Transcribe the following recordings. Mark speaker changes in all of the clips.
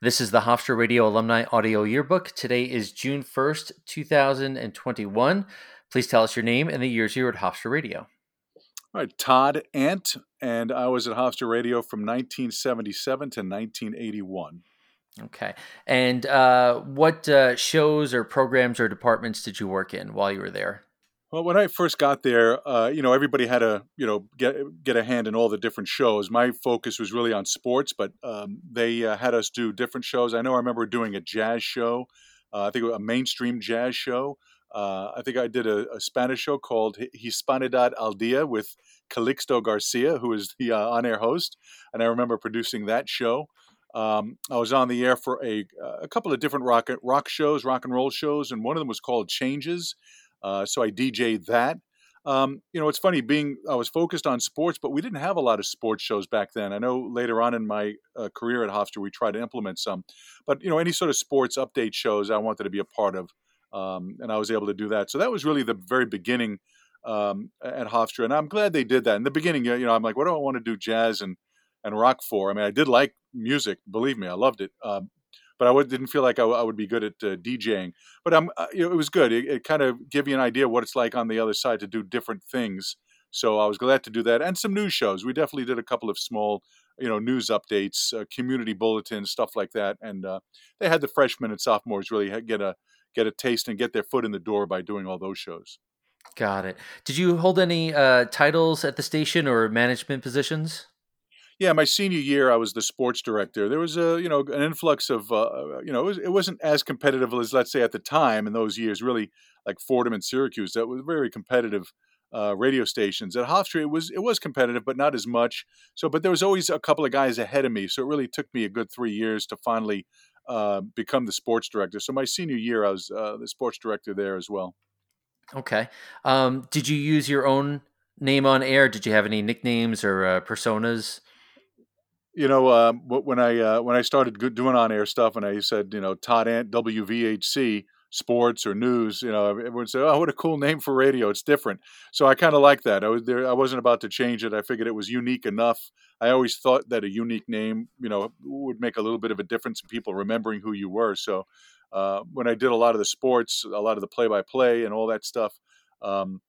Speaker 1: This is the Hofstra Radio Alumni Audio Yearbook. Today is June 1st, 2021. Please tell us your name and the years you were at Hofstra Radio.
Speaker 2: All right, Todd Ant, and I was at Hofstra Radio from 1977 to 1981.
Speaker 1: Okay. And uh, what uh, shows or programs or departments did you work in while you were there?
Speaker 2: Well, when I first got there, uh, you know, everybody had to, you know, get get a hand in all the different shows. My focus was really on sports, but um, they uh, had us do different shows. I know I remember doing a jazz show. Uh, I think a mainstream jazz show. Uh, I think I did a, a, Spanish show called Hispanidad al Dia with Calixto Garcia, who is the uh, on-air host, and I remember producing that show. Um, I was on the air for a, a couple of different rock rock shows, rock and roll shows, and one of them was called Changes. Uh, so I DJ'd that. Um, you know, it's funny being I was focused on sports, but we didn't have a lot of sports shows back then. I know later on in my uh, career at Hofstra, we tried to implement some, but you know, any sort of sports update shows I wanted to be a part of, um, and I was able to do that. So that was really the very beginning um, at Hofstra, and I'm glad they did that. In the beginning, you know, I'm like, what do I want to do jazz and and rock for? I mean, I did like music, believe me, I loved it. Um, but I didn't feel like I, I, would be good at uh, DJing. But I'm, uh, it was good. It, it kind of gave you an idea what it's like on the other side to do different things. So I was glad to do that, and some news shows. We definitely did a couple of small, you know, news updates, uh, community bulletins, stuff like that. And uh, they had the freshmen and sophomores really get a get a taste and get their foot in the door by doing all those shows.
Speaker 1: Got it. Did you hold any uh, titles at the station or management positions?
Speaker 2: Yeah, my senior year, I was the sports director. There was a you know an influx of uh, you know it, was, it wasn't as competitive as let's say at the time in those years. Really, like Fordham and Syracuse, that was very competitive uh, radio stations. At Hofstra, it was it was competitive, but not as much. So, but there was always a couple of guys ahead of me. So it really took me a good three years to finally uh, become the sports director. So my senior year, I was uh, the sports director there as well.
Speaker 1: Okay. Um, did you use your own name on air? Did you have any nicknames or uh, personas?
Speaker 2: You know, uh, when I uh, when I started doing on air stuff, and I said, you know, Todd Ant WVHC sports or news, you know, everyone said, "Oh, what a cool name for radio! It's different." So I kind of like that. I was there. I wasn't about to change it. I figured it was unique enough. I always thought that a unique name, you know, would make a little bit of a difference in people remembering who you were. So uh, when I did a lot of the sports, a lot of the play-by-play, and all that stuff. Um,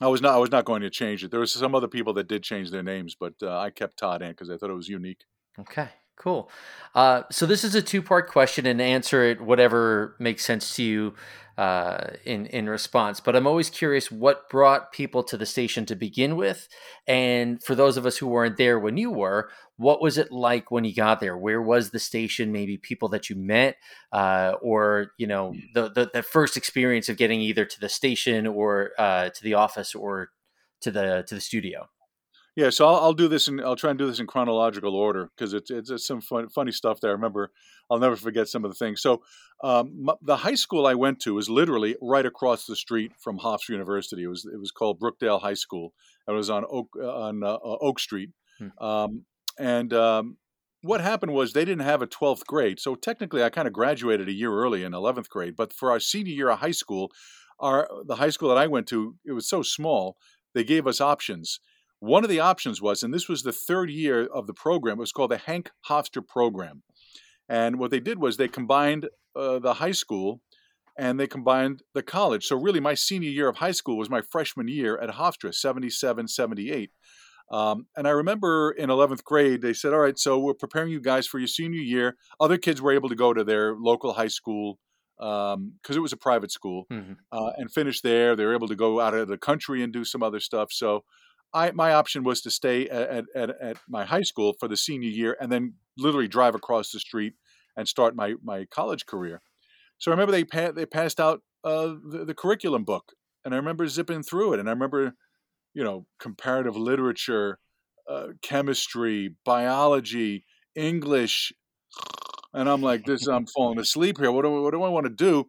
Speaker 2: I was not. I was not going to change it. There was some other people that did change their names, but uh, I kept Todd Ant because I thought it was unique.
Speaker 1: Okay, cool. Uh, so this is a two-part question, and answer it whatever makes sense to you uh, in in response. But I'm always curious what brought people to the station to begin with, and for those of us who weren't there when you were, what was it like when you got there? Where was the station? Maybe people that you met, uh, or you know, the, the, the first experience of getting either to the station or uh, to the office or to the to the studio.
Speaker 2: Yeah, so I'll, I'll, do this and I'll try and do this in chronological order because it's, it's, it's some fun, funny stuff there. I remember I'll never forget some of the things. So um, the high school I went to was literally right across the street from Hofstra University. It was it was called Brookdale High School. It was on Oak on uh, Oak Street. Hmm. Um, and um, what happened was they didn't have a 12th grade. So technically, I kind of graduated a year early in 11th grade. But for our senior year of high school, our the high school that I went to, it was so small, they gave us options. One of the options was, and this was the third year of the program, it was called the Hank Hofstra program. And what they did was they combined uh, the high school and they combined the college. So really, my senior year of high school was my freshman year at Hofstra, 77, 78. Um, and I remember in 11th grade, they said, All right, so we're preparing you guys for your senior year. Other kids were able to go to their local high school because um, it was a private school mm-hmm. uh, and finish there. They were able to go out of the country and do some other stuff. So I, my option was to stay at, at, at my high school for the senior year and then literally drive across the street and start my, my college career. So I remember they, pa- they passed out uh, the, the curriculum book and I remember zipping through it and I remember you know, comparative literature, uh, chemistry, biology, English, and I'm like, this, I'm falling asleep here. What do, what do I want to do?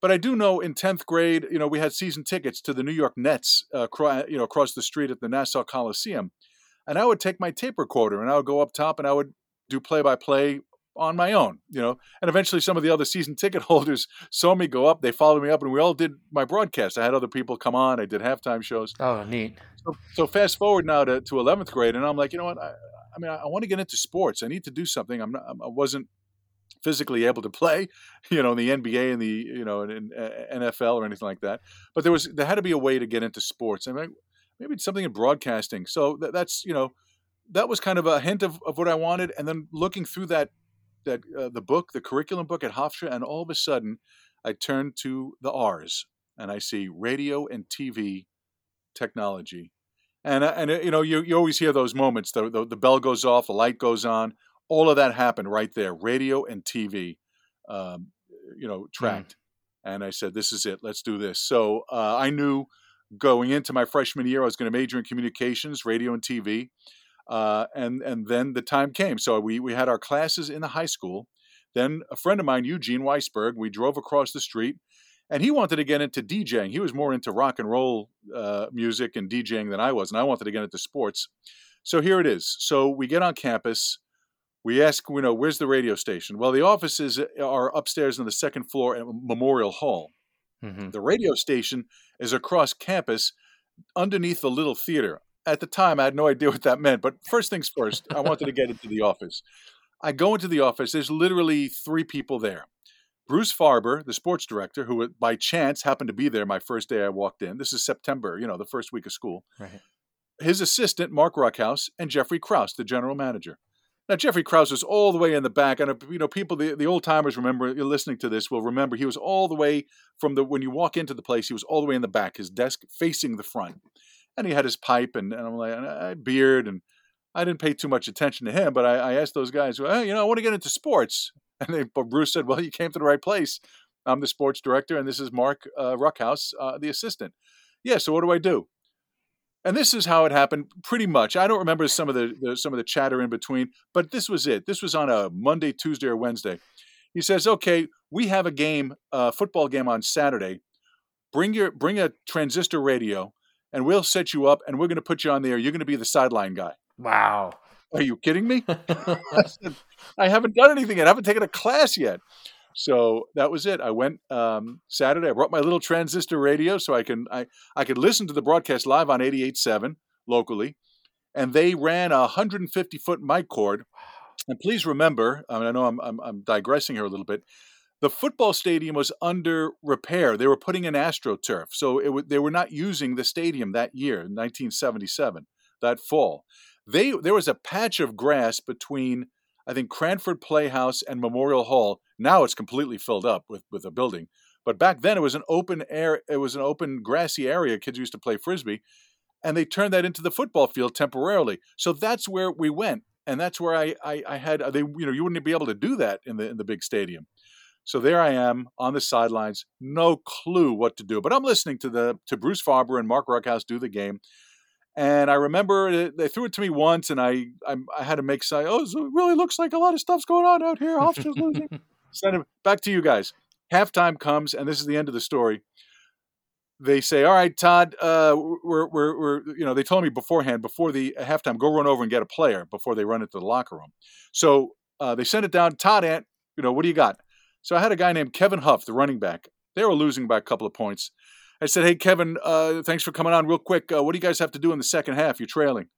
Speaker 2: But I do know in tenth grade, you know, we had season tickets to the New York Nets, uh, you know, across the street at the Nassau Coliseum, and I would take my tape recorder and I would go up top and I would do play by play on my own, you know. And eventually, some of the other season ticket holders saw me go up. They followed me up, and we all did my broadcast. I had other people come on. I did halftime shows.
Speaker 1: Oh, neat.
Speaker 2: So, so fast forward now to, to 11th grade, and I'm like, you know what? I, I mean, I, I want to get into sports. I need to do something. I'm not, I wasn't physically able to play, you know, in the NBA and the you know in, NFL uh, or anything like that. But there was there had to be a way to get into sports. I mean, maybe something in broadcasting. So that, that's you know that was kind of a hint of, of what I wanted. And then looking through that that uh, the book, the curriculum book at Hofstra, and all of a sudden I turn to the R's and I see radio and TV technology. And, uh, and uh, you know, you, you always hear those moments. The, the, the bell goes off, the light goes on. All of that happened right there. Radio and TV, um, you know, tracked. Mm. And I said, "This is it. Let's do this." So uh, I knew going into my freshman year, I was going to major in communications, radio, and TV. Uh, and and then the time came. So we we had our classes in the high school. Then a friend of mine, Eugene Weisberg, we drove across the street, and he wanted to get into DJing. He was more into rock and roll uh, music and DJing than I was, and I wanted to get into sports. So here it is. So we get on campus. We ask, you know, where's the radio station? Well, the offices are upstairs on the second floor at Memorial Hall. Mm-hmm. The radio station is across campus underneath the little theater at the time, I had no idea what that meant. But first things first, I wanted to get into the office. I go into the office. There's literally three people there. Bruce Farber, the sports director, who uh, by chance happened to be there my first day I walked in. This is September, you know, the first week of school. Right. His assistant, Mark Ruckhouse, and Jeffrey Kraus, the general manager. Now, Jeffrey Kraus was all the way in the back, and uh, you know, people, the, the old timers remember listening to this will remember he was all the way from the when you walk into the place, he was all the way in the back, his desk facing the front and he had his pipe and, and I'm like, and I beard, and I didn't pay too much attention to him. But I, I asked those guys, well, you know, I want to get into sports, and they, but Bruce said, well, you came to the right place. I'm the sports director, and this is Mark uh, Ruckhouse, uh, the assistant. Yeah, so what do I do? And this is how it happened, pretty much. I don't remember some of the, the some of the chatter in between, but this was it. This was on a Monday, Tuesday, or Wednesday. He says, "Okay, we have a game, a uh, football game on Saturday. Bring your bring a transistor radio and we'll set you up and we're going to put you on there. You're going to be the sideline guy.
Speaker 1: Wow.
Speaker 2: Are you kidding me? I, said, I haven't done anything yet. I haven't taken a class yet. So that was it. I went um, Saturday. I brought my little transistor radio so I can I, I could listen to the broadcast live on 88.7 locally. And they ran a 150 foot mic cord. And please remember, I, mean, I know I'm, I'm, I'm digressing here a little bit the football stadium was under repair. They were putting in AstroTurf, so it, they were not using the stadium that year, 1977, that fall. They there was a patch of grass between I think Cranford Playhouse and Memorial Hall. Now it's completely filled up with with a building, but back then it was an open air. It was an open grassy area. Kids used to play frisbee, and they turned that into the football field temporarily. So that's where we went, and that's where I I, I had they you know you wouldn't be able to do that in the in the big stadium. So there I am on the sidelines, no clue what to do. But I'm listening to the to Bruce Farber and Mark Ruckhouse do the game. And I remember they threw it to me once, and I I, I had to make say, oh, it really looks like a lot of stuff's going on out here. Hofstra's losing. Send it back to you guys. Halftime comes, and this is the end of the story. They say, "All right, Todd, uh, we're, we're, we're, you know." They told me beforehand, before the halftime, go run over and get a player before they run into the locker room. So uh, they send it down. Todd Ant, you know, what do you got? So I had a guy named Kevin Huff, the running back. They were losing by a couple of points. I said, "Hey, Kevin, uh, thanks for coming on real quick. Uh, what do you guys have to do in the second half? You're trailing."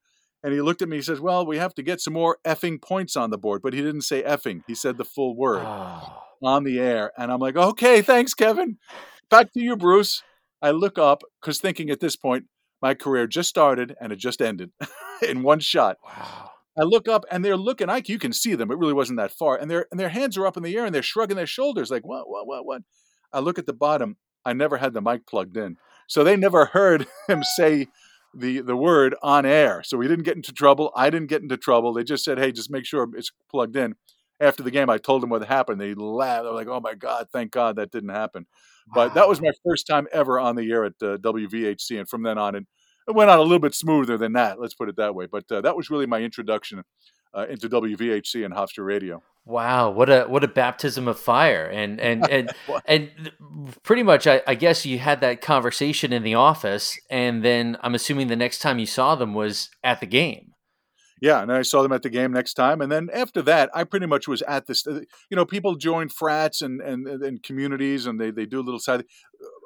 Speaker 2: And he looked at me. He says, "Well, we have to get some more effing points on the board." But he didn't say effing. He said the full word oh. on the air. And I'm like, "Okay, thanks, Kevin. Back to you, Bruce." I look up because thinking at this point, my career just started and it just ended in one shot. Wow. I look up and they're looking. I you can see them. It really wasn't that far, and their and their hands are up in the air and they're shrugging their shoulders like what what what what. I look at the bottom. I never had the mic plugged in, so they never heard him say the the word on air. So we didn't get into trouble. I didn't get into trouble. They just said, "Hey, just make sure it's plugged in." After the game, I told them what happened. They laughed. They're like, "Oh my God, thank God that didn't happen." But that was my first time ever on the air at uh, WVHC, and from then on, and it went on a little bit smoother than that. Let's put it that way. But uh, that was really my introduction uh, into WVHC and Hofstra Radio.
Speaker 1: Wow, what a what a baptism of fire, and and and and pretty much, I, I, guess you had that conversation in the office, and then I'm assuming the next time you saw them was at the game.
Speaker 2: Yeah, and I saw them at the game next time, and then after that, I pretty much was at this. Uh, you know, people join frats and and, and communities, and they they do a little side.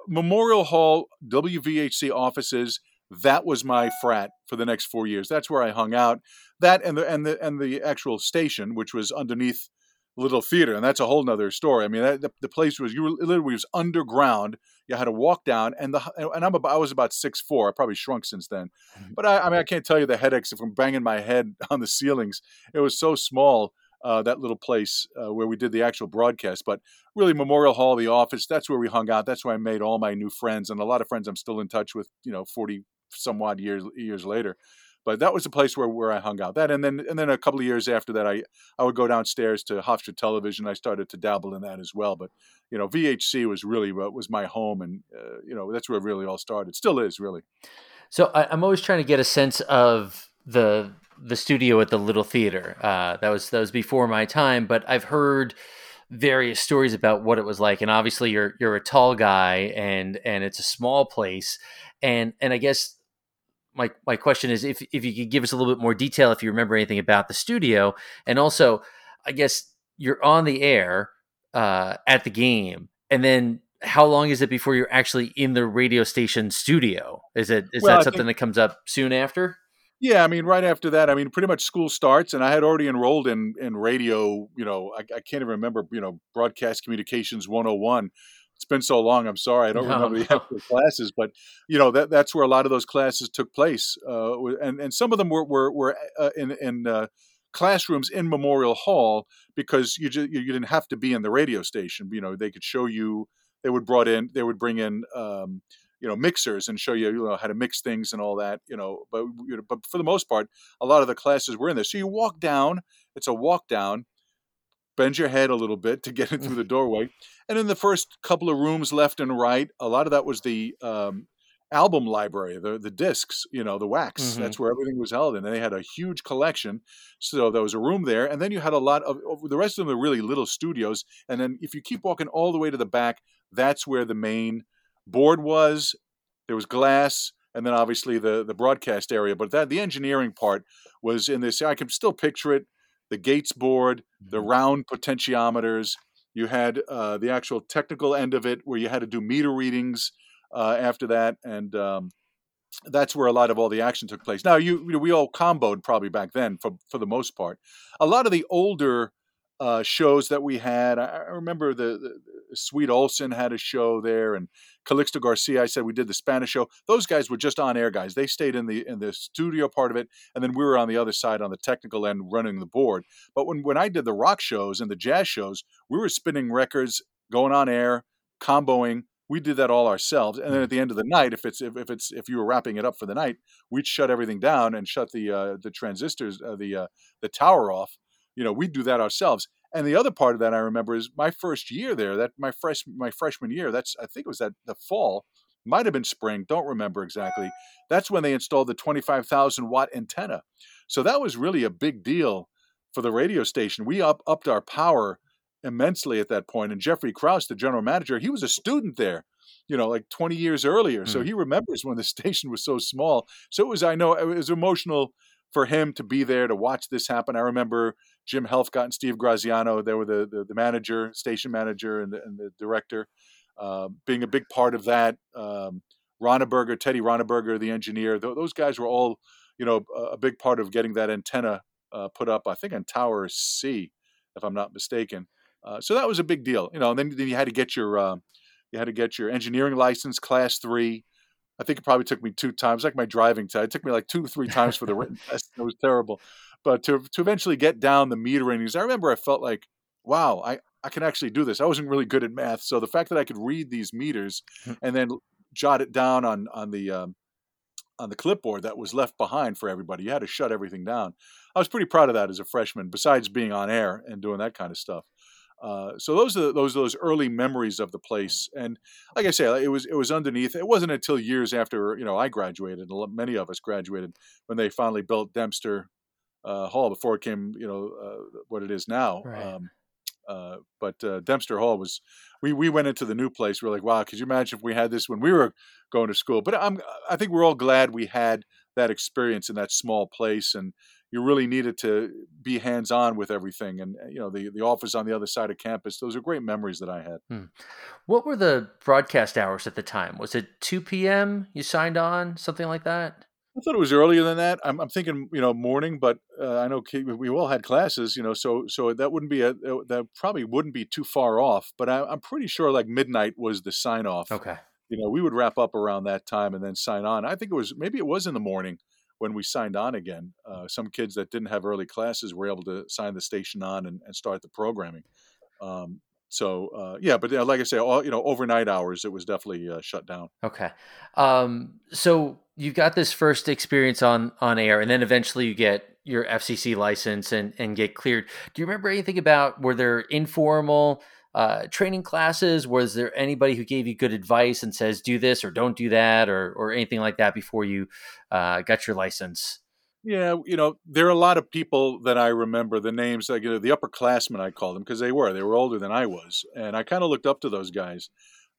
Speaker 2: Memorial Hall WVHC offices that was my frat for the next four years. That's where I hung out. That and the and the and the actual station, which was underneath little theater, and that's a whole nother story. I mean, that, the, the place was you were literally was underground. You had to walk down, and the and I'm about, I was about six four. I probably shrunk since then, mm-hmm. but I, I, mean, I can't tell you the headaches from banging my head on the ceilings. It was so small. Uh, that little place uh, where we did the actual broadcast, but really Memorial Hall, the office, that's where we hung out. That's where I made all my new friends and a lot of friends I'm still in touch with, you know, 40 some odd years years later. But that was the place where, where I hung out. That and then and then a couple of years after that, I I would go downstairs to Hofstra Television. I started to dabble in that as well. But you know, VHC was really what was my home, and uh, you know that's where it really all started. Still is really.
Speaker 1: So I, I'm always trying to get a sense of the the studio at the Little Theater. Uh, that was that was before my time, but I've heard various stories about what it was like. And obviously, you're you're a tall guy, and and it's a small place, and and I guess my my question is if if you could give us a little bit more detail if you remember anything about the studio, and also I guess you're on the air uh, at the game, and then how long is it before you're actually in the radio station studio? Is it is well, that something think, that comes up soon after?
Speaker 2: Yeah, I mean, right after that, I mean, pretty much school starts, and I had already enrolled in in radio. You know, I, I can't even remember. You know, broadcast communications 101 it's been so long. I'm sorry, I don't no, remember the actual classes, but you know that that's where a lot of those classes took place, uh, and and some of them were were, were uh, in in uh, classrooms in Memorial Hall because you just you didn't have to be in the radio station. You know, they could show you. They would brought in. They would bring in. Um, you know mixers and show you you know how to mix things and all that you know but you know, but for the most part a lot of the classes were in there so you walk down it's a walk down bend your head a little bit to get it through the doorway. And in the first couple of rooms, left and right, a lot of that was the um, album library, the the discs, you know, the wax. Mm-hmm. That's where everything was held, and they had a huge collection. So there was a room there, and then you had a lot of the rest of them are really little studios. And then if you keep walking all the way to the back, that's where the main board was. There was glass, and then obviously the the broadcast area. But that the engineering part was in this. I can still picture it the Gates board, the mm-hmm. round potentiometers. You had uh, the actual technical end of it where you had to do meter readings uh, after that, and um, that's where a lot of all the action took place. Now, you, you know, we all comboed probably back then for for the most part. A lot of the older uh, shows that we had. I, I remember the, the, Sweet Olson had a show there, and Calixto Garcia. I said we did the Spanish show. Those guys were just on air guys. They stayed in the in the studio part of it, and then we were on the other side on the technical end running the board. But when when I did the rock shows and the jazz shows, we were spinning records, going on air, comboing. We did that all ourselves, and then at the end of the night, if it's if, if it's if you were wrapping it up for the night, we'd shut everything down and shut the uh, the transistors, uh, the uh, the tower off you know, we'd do that ourselves. And the other part of that I remember is my first year there, that my fresh my freshman year, that's I think it was that the fall, might have been spring, don't remember exactly. That's when they installed the 25,000 watt antenna. So that was really a big deal for the radio station. We up upped our power immensely at that point. And Jeffrey Kraus, the general manager, he was a student there, you know, like 20 years earlier. So hmm. he remembers when the station was so small. So it was, I know, it was emotional for him to be there to watch this happen. I remember Jim Helfgott and Steve Graziano. They were the, the, the manager, station manager, and the, and the director, uh, being a big part of that. Um, Ronneberger, Teddy Ronneberger, the engineer. Th- those guys were all, you know, a, big part of getting that antenna uh, put up. I think on Tower C, if I'm not mistaken. Uh, so that was a big deal, you know. And then, then you had to get your uh, you had to get your engineering license, class three. I think it probably took me two times, like my driving test. It took me like two, three times for the written test. It was terrible. But to to eventually get down the metering, because I remember I felt like, wow, I, I can actually do this. I wasn't really good at math, so the fact that I could read these meters hmm. and then jot it down on on the um, on the clipboard that was left behind for everybody. You had to shut everything down. I was pretty proud of that as a freshman. Besides being on air and doing that kind of stuff. Uh, so those are those those early memories of the place, and like I say, it was it was underneath. It wasn't until years after you know I graduated, many of us graduated, when they finally built Dempster uh, Hall before it came, you know, uh, what it is now. Right. Um, uh, but uh, Dempster Hall was, we we went into the new place. We are like, wow, could you imagine if we had this when we were going to school? But I'm I think we're all glad we had that experience in that small place and you really needed to be hands on with everything. And you know, the the office on the other side of campus. Those are great memories that I had. Hmm.
Speaker 1: What were the broadcast hours at the time? Was it two p.m. You signed on, something like that?
Speaker 2: I thought it was earlier than that. I'm, I'm thinking, you know, morning, but uh, I know we all had classes, you know, so so that wouldn't be a uh, that probably wouldn't be too far off. But I, I'm pretty sure like midnight was the sign off.
Speaker 1: Okay.
Speaker 2: You know, we would wrap up around that time and then sign on. I think it was maybe it was in the morning when we signed on again. Uh, some kids that didn't have early classes were able to sign the station on and, and start the programming. Um, so uh, yeah, but like I say, all you know, overnight hours, it was definitely uh, shut down.
Speaker 1: Okay, um, so you've got this first experience on on air, and then eventually you get your FCC license and and get cleared. Do you remember anything about were there informal uh, training classes? Was there anybody who gave you good advice and says do this or don't do that or or anything like that before you uh, got your license?
Speaker 2: Yeah, you know, there are a lot of people that I remember the names, like you know, the upperclassmen, I call them because they were. They were older than I was. And I kind of looked up to those guys.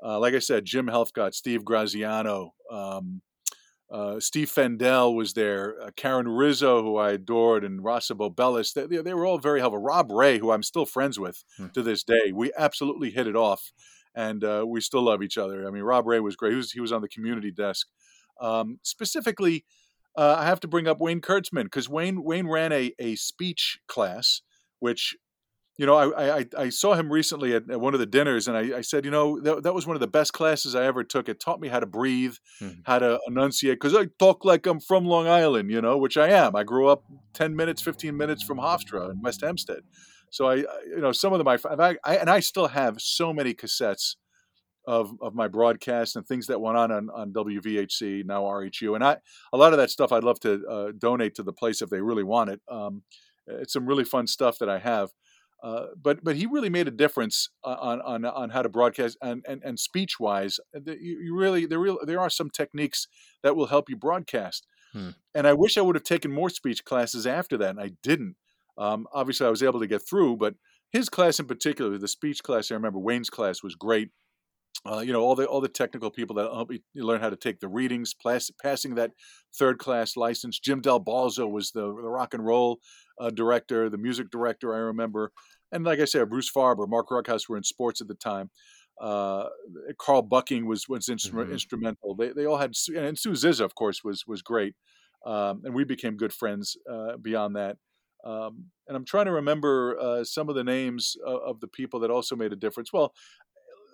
Speaker 2: Uh, like I said, Jim Helfgott, Steve Graziano, um, uh, Steve Fendel was there, uh, Karen Rizzo, who I adored, and Rossa Bobelis. They, they, were all very helpful. Rob Ray, who I'm still friends with hmm. to this day. We absolutely hit it off, and uh, we still love each other. I mean, Rob Ray was great. He was, he was on the community desk. Um, specifically, uh, I have to bring up Wayne Kurtzman because Wayne Wayne ran a, a speech class, which you know I, I, I saw him recently at, at, one of the dinners, and I, I said, you know, that, that was one of the best classes I ever took. It taught me how to breathe, mm-hmm. how to enunciate, because I talk like I'm from Long Island, you know, which I am. I grew up ten minutes, fifteen minutes from Hofstra in West Hempstead, so I, you know, some of them I, I, I and I still have so many cassettes of of my broadcast and things that went on on, on WVHC now RHU and I a lot of that stuff I'd love to uh, donate to the place if they really want it. Um, it's some really fun stuff that I have. Uh, but but he really made a difference on on on how to broadcast and and, and speech wise. You, you, really there real there are some techniques that will help you broadcast. Hmm. And I wish I would have taken more speech classes after that, and I didn't. Um, obviously, I was able to get through, but his class in particular, the speech class, I remember Wayne's class was great uh, you know all the all the technical people that help you learn how to take the readings, pass, passing that third class license. Jim Del Balzo was the, the rock and roll uh, director, the music director. I remember, and like I said, Bruce Farber, Mark Ruckhouse were in sports at the time. Uh, Carl Bucking was was instru- mm-hmm. instrumental. They they all had, and Sue Zizza, of course, was was great, um, and we became good friends uh, beyond that. Um, and I'm trying to remember uh, some of the names of, of, the people that also made a difference. Well,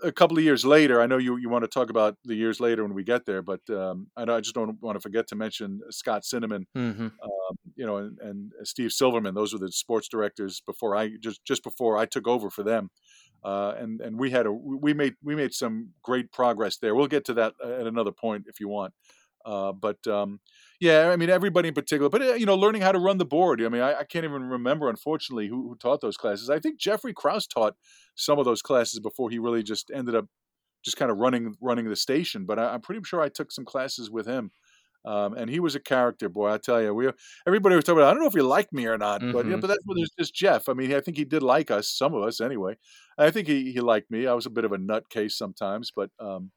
Speaker 2: a couple of years later, I know you, you want to talk about the years later when we get there, but um, I, I just don't want to forget to mention Scott Cinnamon, mm-hmm. um, you know, and, and, Steve Silverman. Those were the sports directors before I just just before I took over for them, uh, and and we had a we made we made some great progress there. We'll get to that at another point if you want. Uh, but um, yeah, I mean everybody in particular. But uh, you know, learning how to run the board. I mean, I, I can't even remember, unfortunately, who, who, taught those classes. I think Jeffrey Kraus taught some of those classes before he really just ended up just kind of running running the station. But I, am pretty sure I took some classes with him. Um, and he was a character, boy. I tell you, we everybody was talking about. I don't know if he liked me or not, mm-hmm. but yeah, but that's what there's just Jeff. I mean, I think he did like us, some of us anyway. I think he he liked me. I was a bit of a nutcase sometimes, but um,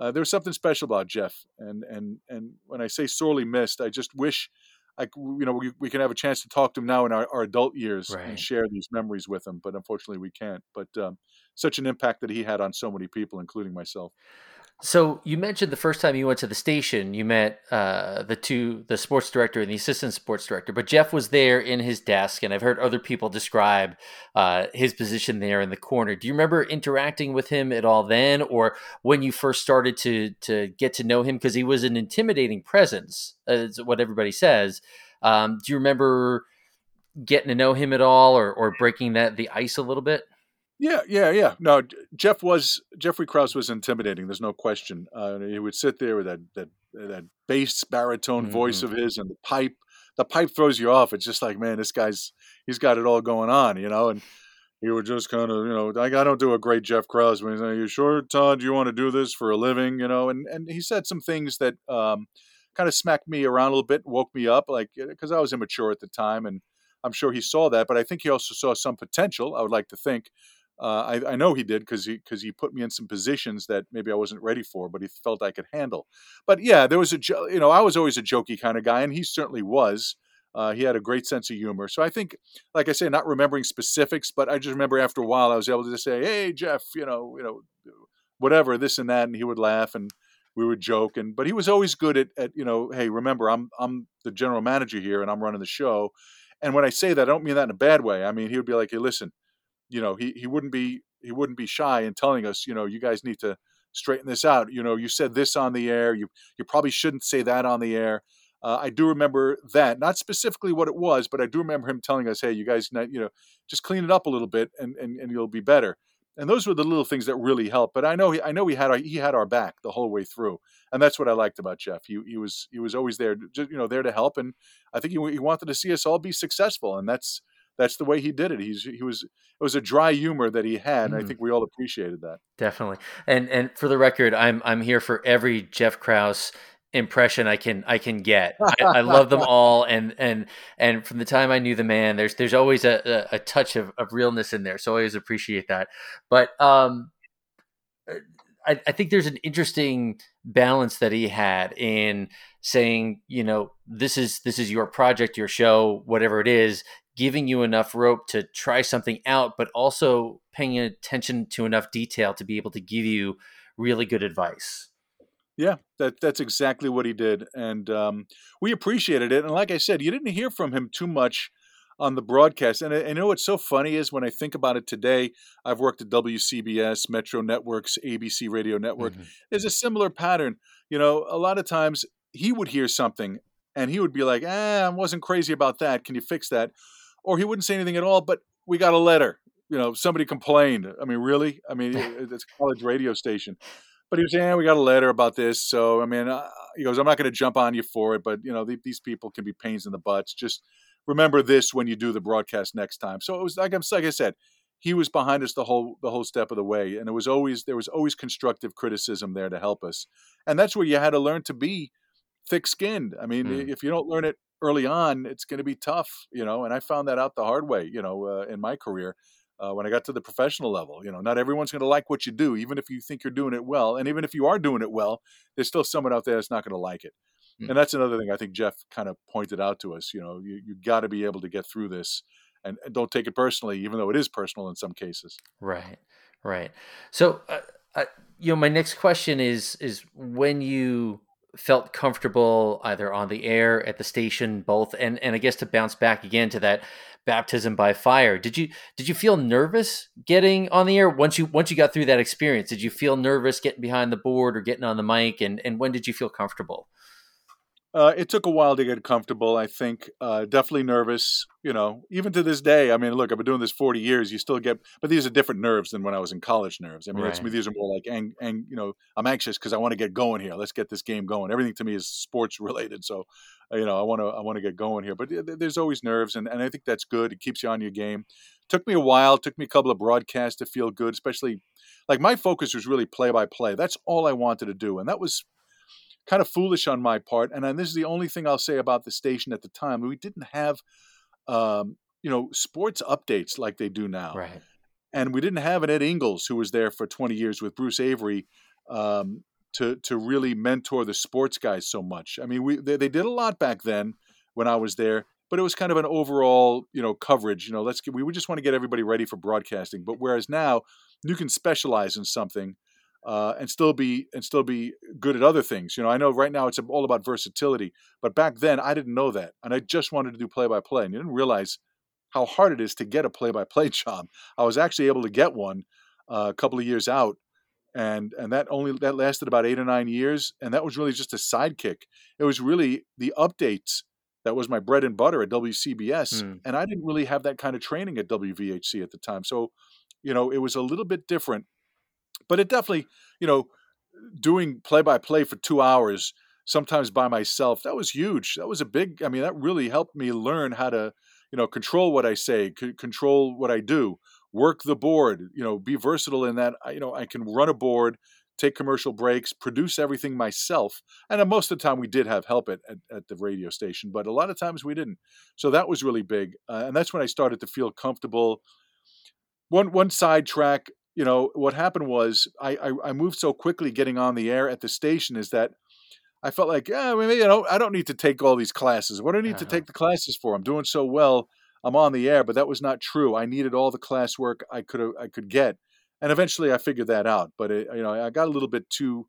Speaker 2: uh, there was something special about Jeff, and and and when I say sorely missed, I just wish I you know we, we can have a chance to talk to him now in our, our adult years right. and share these memories with him, but unfortunately we can't. But um, such an impact that he had on so many people, including myself.
Speaker 1: So you mentioned the first time you went to the station, you met uh, the two, the sports director and the assistant sports director. But Jeff was there in his desk, and I've heard other people describe uh, his position there in the corner. Do you remember interacting with him at all then, or when you first started to to get to know him? Because he was an intimidating presence, is what everybody says. Um, do you remember getting to know him at all, or or breaking that the ice a little bit?
Speaker 2: Yeah, yeah, yeah. No, Jeff was Jeffrey Kraus was intimidating. There's no question. Uh, he would sit there with that that that bass baritone mm-hmm. voice of his and the pipe. The pipe throws you off. It's just like, man, this guy's he's got it all going on, you know. And he would just kind of, you know, I, I don't do a great Jeff Kraus. When he's like, "You sure, Todd? You want to do this for a living?" You know, and and he said some things that um, kind of smacked me around a little bit, woke me up, like because I was immature at the time, and I'm sure he saw that. But I think he also saw some potential. I would like to think uh, I, I, know he did because he because he put me in some positions that maybe I wasn't ready for, but he felt I could handle. But yeah, there was a you know I was always a jokey kind of guy, and he certainly was. Uh, he had a great sense of humor. So I think, like I say, not remembering specifics, but I just remember after a while I was able to say, "Hey, Jeff, you know, you know, whatever, this and that," and he would laugh, and we would joke, and but he was always good at, at you know, hey, remember, I'm I'm the general manager here, and I'm running the show. And when I say that, I don't mean that in a bad way. I mean he would be like, hey, listen, you know, he he wouldn't be he wouldn't be shy in telling us, you know, you guys need to straighten this out. You know, you said this on the air. You you probably shouldn't say that on the air. Uh, I do remember that, not specifically what it was, but I do remember him telling us, "Hey, you guys, you know, just clean it up a little bit, and and, and you'll be better." And those were the little things that really helped. But I know he, I know he had our, he had our back the whole way through, and that's what I liked about Jeff. He he was he was always there, just, you know, there to help, and I think he, he wanted to see us all be successful, and that's that's the way he did it. He's he was it was a dry humor that he had, and I mm. think we all appreciated that.
Speaker 1: Definitely. And and for the record, I'm I'm here for every Jeff Kraus impression I can I can get. I, I, love them all, and and and from the time I knew the man, there's there's always a, a, a touch of, of realness in there. So I always appreciate that. But um, I, I think there's an interesting balance that he had in saying, you know, this is this is your project, your show, whatever it is, giving you enough rope to try something out, but also paying attention to enough detail to be able to give you really good advice.
Speaker 2: Yeah, that that's exactly what he did, and um, we appreciated it. And like I said, you didn't hear from him too much on the broadcast. And I, I know what's so funny is when I think about it today, I've worked at WCBS, Metro Networks, ABC Radio Network. Mm-hmm. There's a similar pattern. You know, a lot of times he would hear something and he would be like, "Ah, I wasn't crazy about that. Can you fix that?" Or he wouldn't say anything at all. But we got a letter. You know, somebody complained. I mean, really? I mean, it's a college radio station. But he was saying, yeah, we got a letter about this. So, I mean, uh, he goes, I'm not going to jump on you for it, but, you know, th- these people can be pains in the butts. Just remember this when you do the broadcast next time. So it was like, like I said, he was behind us the whole the whole step of the way, and it was always there was always constructive criticism there to help us, and that's where you had to learn to be thick skinned. I mean, mm. if you don't learn it early on, it's going to be tough, you know. And I found that out the hard way, you know, uh, in my career uh, when I got to the professional level. You know, not everyone's going to like what you do, even if you think you're doing it well. And even if you are doing it well, there's still someone out there that's not going to like it. Mm. And that's another thing I think Jeff kind of pointed out to us. You know, you, you got to be able to get through this and, and, don't take it personally, even though it is personal in some cases.
Speaker 1: Right, right. So, uh, uh, you know, my next question is is when you felt comfortable either on the air at the station both and and I guess to bounce back again to that baptism by fire did you did you feel nervous getting on the air? Once you once you got through that experience did you feel nervous getting behind the board or getting on the mic? And and when did you feel comfortable
Speaker 2: uh, it took a while to get comfortable. I think uh, definitely nervous. You know, even to this day. I mean, look, I've been doing this forty years. You still get, but these are different nerves than when I was in college nerves. I mean, right. these are more like, and and you know, I'm anxious because I want to get going here. Let's get this game going. Everything to me is sports related, so uh, you know, I want to I want to get going here. But there's always nerves, and and I think that's good. It keeps you on your game. Took me a while. Took me a couple of broadcasts to feel good, especially like my focus was really play by play. That's all I wanted to do, and that was kind of foolish on my part. And this is the only thing I'll say about the station at the time. We didn't have, um, you know, sports updates like they do now.
Speaker 1: Right.
Speaker 2: And we didn't have an Ed Ingles who was there for 20 years with Bruce Avery um, to to really mentor the sports guys so much. I mean, we they, they did a lot back then when I was there, but it was kind of an overall, you know, coverage. You know, let's get, we would just want to get everybody ready for broadcasting. But whereas now you can specialize in something uh, and still be and still be good at other things. You know, I know right now it's all about versatility, but back then I didn't know that, and I just wanted to do play by play, and you didn't realize how hard it is to get a play by play job. I was actually able to get one uh, a couple of years out, and and that only that lasted about eight or nine years, and that was really just a sidekick. It was really the updates that was my bread and butter at WCBS, hmm. and I didn't really have that kind of training at WVHC at the time, so you know it was a little bit different but it definitely, you know, doing play by play for two hours, sometimes by myself, that was huge. That was a big, I mean, that really helped me learn how to, you know, control what I say, c- control what I do, work the board, you know, be versatile in that. You know, I can run a board, take commercial breaks, produce everything myself. And most of the time we did have help at, at, at, the radio station, but a lot of times we didn't. So that was really big. Uh, and that's when I started to feel comfortable. One, one sidetrack you know, what happened was I, I, I moved so quickly getting on the air at the station is that I felt like, yeah, maybe you know, I don't need to take all these classes. What do I need uh-huh. to take the classes for? I'm doing so well. I'm on the air, but that was not true. I needed all the classwork I could I could get, and eventually I figured that out. But it, you know, I got a little bit too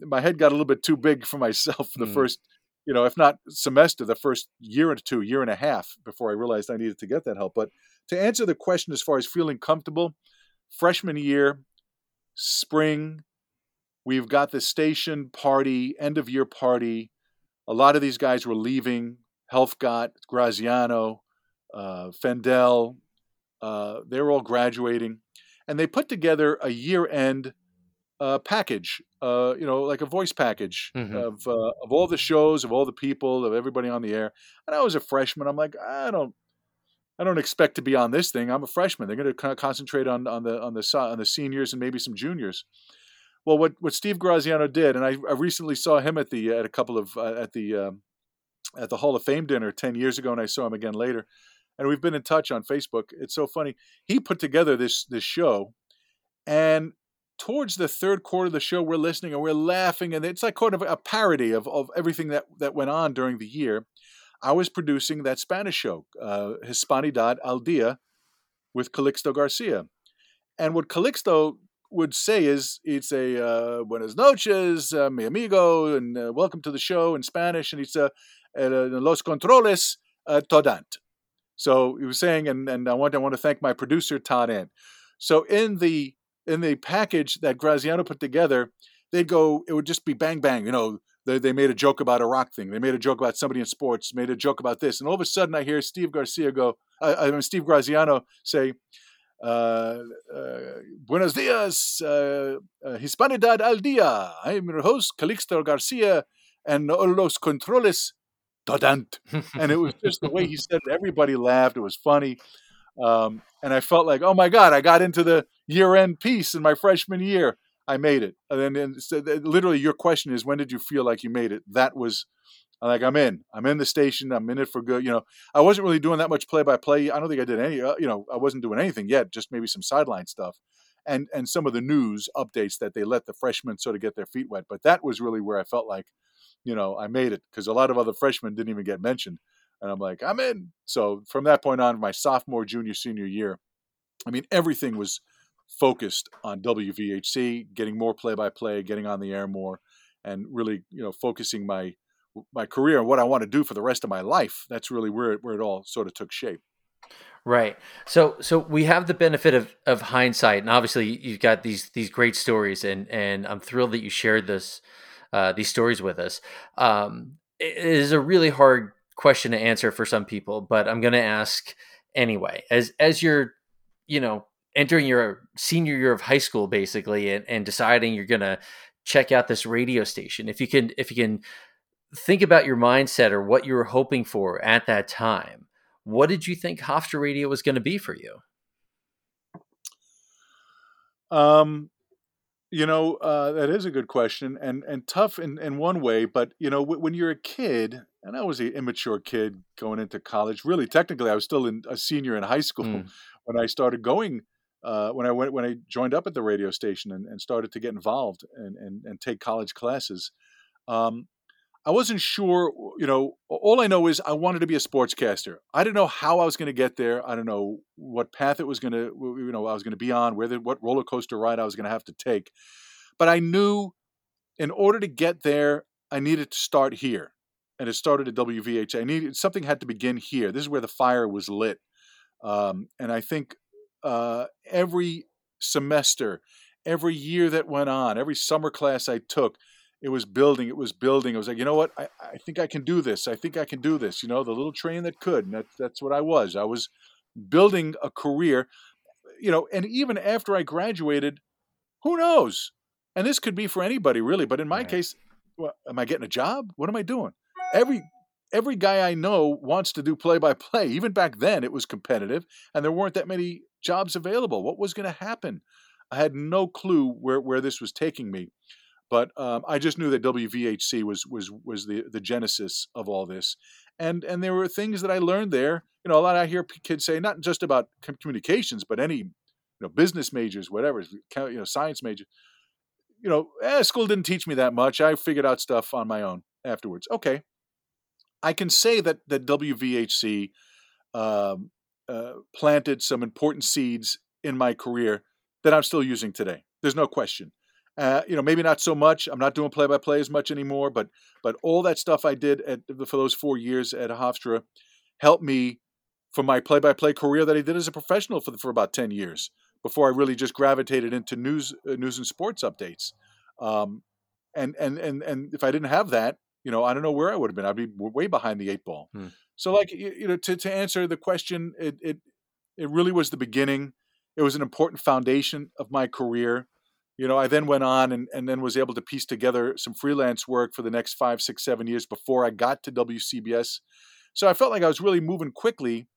Speaker 2: my head got a little bit too big for myself for the
Speaker 1: Mm.
Speaker 2: first, you know, if not semester, the first year or two, year and a half before I realized I needed to get that help. But to answer the question as far as feeling comfortable, freshman year, spring, we've got the station party, end of year party. A lot of these guys were leaving. Helfgott, Graziano, uh, Fendel, uh, they were all graduating, and they put together a year-end uh, package, uh, you know, like a voice package
Speaker 1: Mhm.
Speaker 2: of uh, of all the shows, of all the people, of everybody on the air. And I was a freshman. I'm like, I don't, I don't expect to be on this thing. I'm a freshman. They're going to concentrate on on the on the on the seniors and maybe some juniors. Well, what what Steve Graziano did, and I, I recently saw him at the at a couple of uh, at the um, at the Hall of Fame dinner ten years ago, and I saw him again later, and we've been in touch on Facebook. It's so funny. He put together this this show, and towards the third quarter of the show, we're listening and we're laughing, and it's like kind of a parody of, of everything that that went on during the year. I was producing that Spanish show, uh, Hispanidad al Dia, with Calixto Garcia, and what Calixto would say is it's a uh, buenas noches, uh, mi amigo, and uh, welcome to the show in Spanish, and it's uh, uh, los controles uh, Todd Ant. So he was saying, and, and I want I want to thank my producer Todd Ant. So in the in the package that Graziano put together, they'd go. It would just be bang bang. You know, they, they made a joke about a rock thing. They made a joke about somebody in sports. Made a joke about this, and all of a sudden I hear Steve Garcia go. I mean Steve Graziano say. Uh, uh, buenos dias, uh, uh, Hispanidad al dia. I'm your host, Calixto Garcia, and los controles Todd Ant. And it was just the way he said it. Everybody laughed. It was funny. Um, and I felt like, oh my God, I got into the year end piece in my freshman year. I made it. And then and so literally, your question is, when did you feel like you made it? That was like, I'm in. I'm in the station. I'm in it for good. You know, I wasn't really doing that much play by play. I don't think I did any, uh, you know, I wasn't doing anything yet, just maybe some sideline stuff. And, and some of the news updates that they let the freshmen sort of get their feet wet. But that was really where I felt like, you know, I made it because a lot of other freshmen didn't even get mentioned. And I'm like, I'm in. So from that point on, my sophomore, junior, senior year, I mean, everything was focused on WVHC, getting more play by play, getting on the air more, and really, you know, focusing my my career and what I want to do for the rest of my life. That's really where it, where it all sort of took shape.
Speaker 1: Right. So so we have the benefit of of hindsight, and obviously you've got these these great stories, and and I'm thrilled that you shared this uh, these stories with us. Um, it is a really hard question to answer for some people, but I'm going to ask anyway. As as you're, you know, entering your senior year of high school, basically, and, and deciding you're going to check out this radio station, if you can if you can think about your mindset or what you were hoping for at that time what did you think Hofstra Radio was going to be for you?
Speaker 2: Um, you know, uh, that is a good question and and tough in, in one way. But you know, w- when you're a kid, and I was an immature kid going into college. Really, technically, I was still in, a senior in high school
Speaker 1: Mm.
Speaker 2: when I started going. Uh, when I went when I joined up at the radio station and, and started to get involved and, and, and take college classes, um, I wasn't sure. You know, all I know is I wanted to be a sportscaster. I didn't know how I was going to get there. I don't know what path it was going to, you know, I was going to be on, where the, what roller coaster ride I was going to have to take. But I knew, in order to get there, I needed to start here, and it started at WVH. I needed something had to begin here. This is where the fire was lit, um, and I think uh, every semester, every year that went on, every summer class I took it was building it was building. I was like you know what? I, I think i can do this. I think i can do this. You know the little train that could and that, that's what i was. I was building a career you know and even after i graduated who knows? And this could be for anybody really but in my
Speaker 1: Right.
Speaker 2: case well, am i getting a job? What am i doing? Every every guy i know wants to do play by play. Even back then it was competitive and there weren't that many jobs available what was going to happen i had no clue where, where this was taking me but um, I just knew that WVHC was was was the the genesis of all this, and and there were things that I learned there. You know, a lot I hear kids say not just about communications, but any you know business majors, whatever, you know, science major. You know, eh, school didn't teach me that much. I figured out stuff on my own afterwards. Okay, I can say that that WVHC um, uh, planted some important seeds in my career that I'm still using today. There's no question Uh, you know, maybe not so much. I'm not doing play by play as much anymore, but but all that stuff I did at, for those four years at Hofstra helped me for my play by play career that I did as a professional for for about ten years before I really just gravitated into news uh, news and sports updates. Um, and and and and if I didn't have that, you know, I don't know where I would have been. I'd be way behind the eight ball. Hmm. So, like you know, to to answer the question, it it it really was the beginning. It was an important foundation of my career you know, I then went on and, and then was able to piece together some freelance work for the next five, six, seven years before I got to WCBS. So I felt like I was really moving quickly.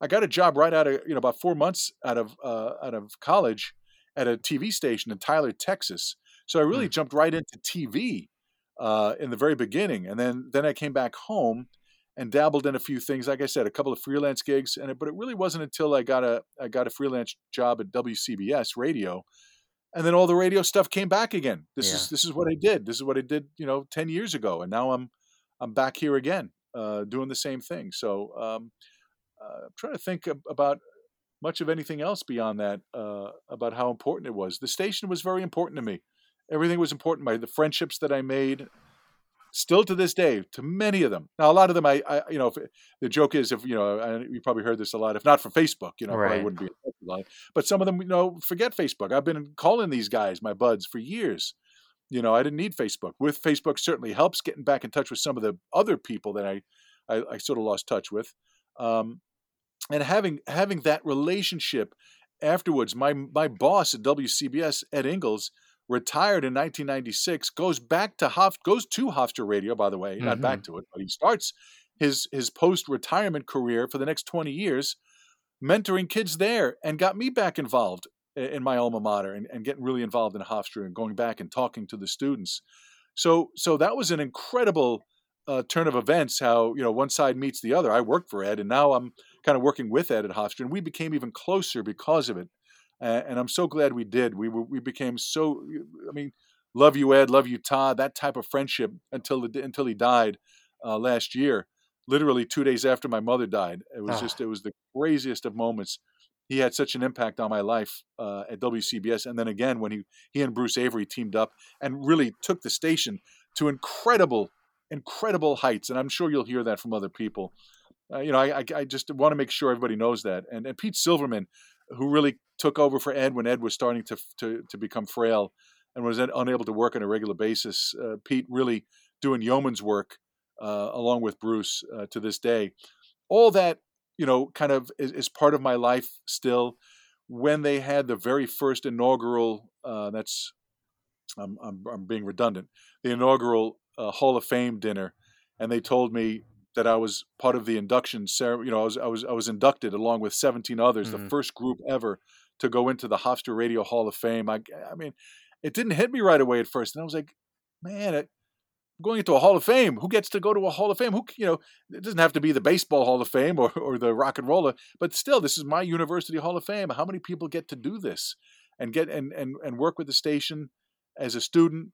Speaker 2: I got a job right out of, you know, about four months out of uh, out of college at a TV station in Tyler, Texas. So I really mm. jumped right into TV uh, in the very beginning, and then then I came back home and dabbled in a few things. Like I said, a couple of freelance gigs, and it, but it really wasn't until I got a I got a freelance job at WCBS Radio and then all the radio stuff came back again. This yeah. is this is what I did. This is what I did, you know, ten years ago, and now I'm I'm back here again, uh, doing the same thing. So um, uh, I'm trying to think about much of anything else beyond that uh, about how important it was. The station was very important to me. Everything was important. My the friendships that I made, still to this day, to many of them. Now, a lot of them, I, I you know, if, the joke is, if you know, I, you probably heard this a lot. If not for Facebook, you know, right. I wouldn't be. But some of them, you know, forget Facebook. I've been calling these guys my buds for years. You know, I didn't need Facebook. With Facebook, certainly helps getting back in touch with some of the other people that I, I, I sort of lost touch with, um, and having having that relationship afterwards. My my boss at WCBS, Ed Ingles retired in 1996, goes back to Hof, goes to Hofstra Radio, by the way, not mm-hmm. back to it, but he starts his his post retirement career for the next 20 years, mentoring kids there, and got me back involved in my alma mater and, and getting really involved in Hofstra and going back and talking to the students. So so that was an incredible uh, turn of events. How you know one side meets the other. I worked for Ed, and now I'm kind of working with Ed at Hofstra, and we became even closer because of it and I'm so glad we did. We were, we became so. I mean, love you, Ed. Love you, Todd. That type of friendship until the, until he died uh, last year. Literally two days after my mother died, it was oh. just it was the craziest of moments. He had such an impact on my life uh, at WCBS, and then again when he he and Bruce Avery teamed up and really took the station to incredible incredible heights. And I'm sure you'll hear that from other people. Uh, you know, I, I, I just want to make sure everybody knows that. And, and Pete Silverman, who really took over for Ed when Ed was starting to to, to become frail and was unable to work on a regular basis. Uh, Pete really doing yeoman's work uh, along with Bruce uh, to this day. All that you know, kind of is, is, part of my life still. When they had the very first inaugural, uh, that's I'm, I'm, I'm being redundant, the inaugural uh, Hall of Fame dinner, and they told me that I was part of the induction ceremony. You know, I was I was I was inducted along with 17 others, mm-hmm. the first group ever to go into the Hofstra Radio Hall of Fame. I I mean, it didn't hit me right away at first, and I was like, man, it, going into a Hall of Fame. Who gets to go to a Hall of Fame? Who you know, it doesn't have to be the baseball Hall of Fame or, or the rock and roller, but still, this is my university Hall of Fame. How many people get to do this and get and and and work with the station as a student,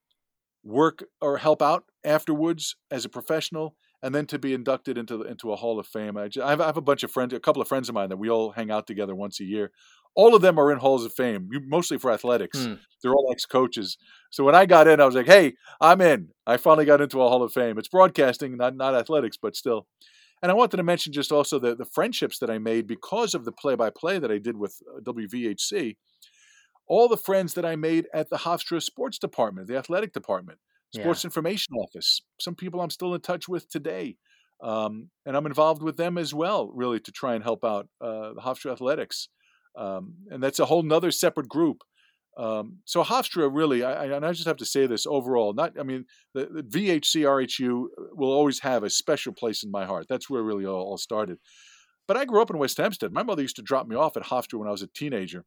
Speaker 2: work or help out afterwards as a professional, and then to be inducted into into a Hall of Fame. I, just, I, have, I have a bunch of friends, a couple of friends of mine that we all hang out together once a year. All of them are in halls of fame, mostly for athletics. Hmm. They're all ex coaches. So when I got in, I was like, "Hey, I'm in." I finally got into a Hall of Fame. It's broadcasting, not not athletics, but still. And I wanted to mention just also the the friendships that I made because of the play by play that I did with uh, WVHC. All the friends that I made at the Hofstra Sports Department, the athletic department sports yeah. information office. Some people I'm still in touch with today. Um, and I'm involved with them as well, really, to try and help out uh, the Hofstra Athletics. Um, and that's a whole nother separate group. Um, so Hofstra really, I, I, and I just have to say this overall, not, I mean, the, the, VHC RHU will always have a special place in my heart. That's where really all, all started. But I grew up in West Hempstead. My mother used to drop me off at Hofstra when I was a teenager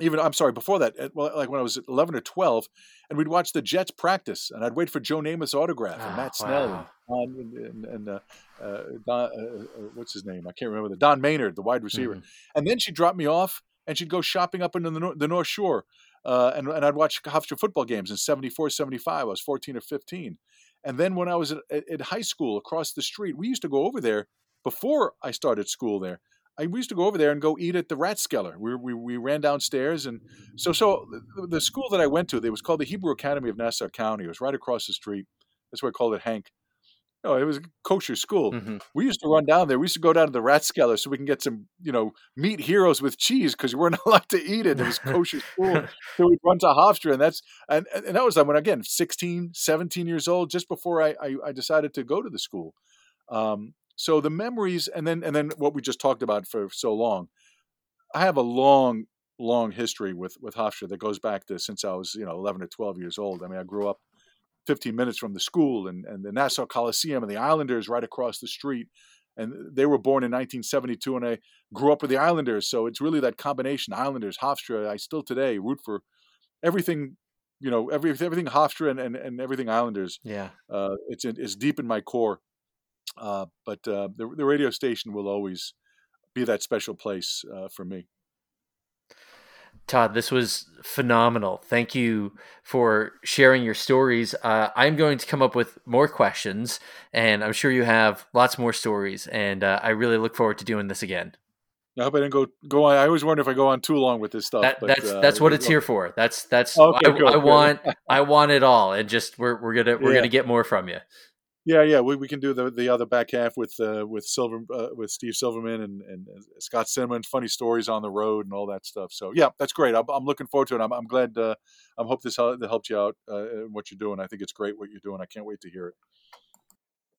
Speaker 2: even I'm sorry, before that, well, like when I was 11 or 12, and we'd watch the Jets practice, and I'd wait for Joe Namath's autograph and oh, Matt Snell wow. and, and, and uh, uh, Don, uh, uh, what's his name? I can't remember the Don Maynard, the wide receiver. Mm-hmm. And then she'd drop me off, and she'd go shopping up into the, North, the North Shore, uh, and, and I'd watch Hofstra football games in 74, 75. I was 14 or 15. And then when I was at, at high school across the street, we used to go over there before I started school there I we used to go over there and go eat at the Rathskeller. We, we, we ran downstairs, and so so the, the school that I went to, it was called the Hebrew Academy of Nassau County. It was right across the street. That's why I called it Hank. No, it was a kosher school. Mm-hmm. We used to run down there. We used to go down to the Rathskeller so we can get some, you know, meat heroes with cheese because we weren't allowed to eat it. It was kosher school. so we'd run to Hofstra, and that's and and that was when again 16, 17 years old, just before I I, I decided to go to the school. Um, so the memories, and then and then what we just talked about for so long. I have a long, long history with with Hofstra that goes back to since I was you know 11 or 12 years old. I mean, I grew up 15 minutes from the school and, and the Nassau Coliseum and the Islanders right across the street. And they were born in 1972, and I grew up with the Islanders. So it's really that combination Islanders, Hofstra. I still today root for everything, you know, every, everything Hofstra and, and, and everything Islanders.
Speaker 1: Yeah.
Speaker 2: Uh, it's, it's deep in my core. Uh, but uh, the, the radio station will always be that special place uh, for me.
Speaker 1: Todd, this was phenomenal. Thank you for sharing your stories. Uh, I'm going to come up with more questions, and I'm sure you have lots more stories. And uh, I really look forward to doing this again.
Speaker 2: I hope I didn't go go on. I always wonder if I go on too long with this stuff.
Speaker 1: That, but, that's uh, that's what it's here for. That's that's okay, I, I, want I want it all, and just we're we're gonna we're yeah. gonna get more from you.
Speaker 2: Yeah, yeah, we, we can do the the other back half with uh, with Silver uh, with Steve Silverman and, and Scott Cinnamon, funny stories on the road and all that stuff. So yeah, that's great. I'm, I'm looking forward to it. I'm, I'm glad. Uh, I hope this helped you out uh, what you're doing. I think it's great what you're doing. I can't wait to hear it.